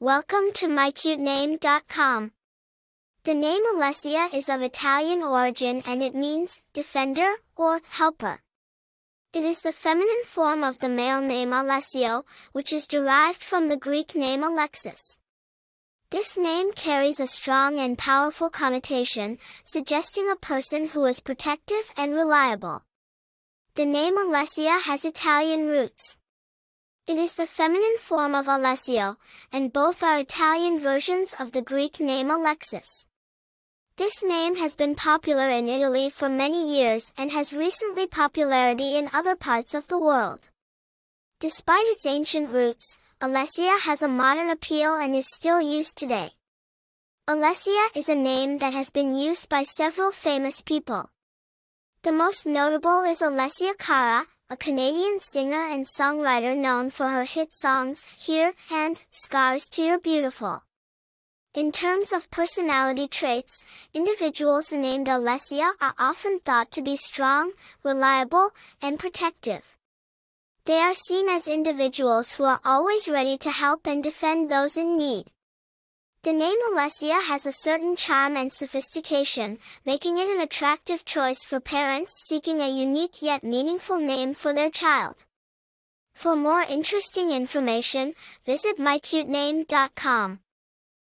Welcome to mycutename.com. The name Alessia is of Italian origin and it means defender or helper. It is the feminine form of the male name Alessio, which is derived from the Greek name Alexis. This name carries a strong and powerful connotation, suggesting a person who is protective and reliable. The name Alessia has Italian roots. It is the feminine form of Alessio, and both are Italian versions of the Greek name Alexis. This name has been popular in Italy for many years and has recently popularity in other parts of the world. Despite its ancient roots, Alessia has a modern appeal and is still used today. Alessia is a name that has been used by several famous people. The most notable is Alessia Cara, a Canadian singer and songwriter known for her hit songs Here and Scars to Your Beautiful. In terms of personality traits, individuals named Alessia are often thought to be strong, reliable, and protective. They are seen as individuals who are always ready to help and defend those in need. The name Alessia has a certain charm and sophistication, making it an attractive choice for parents seeking a unique yet meaningful name for their child. For more interesting information, visit mycutename.com.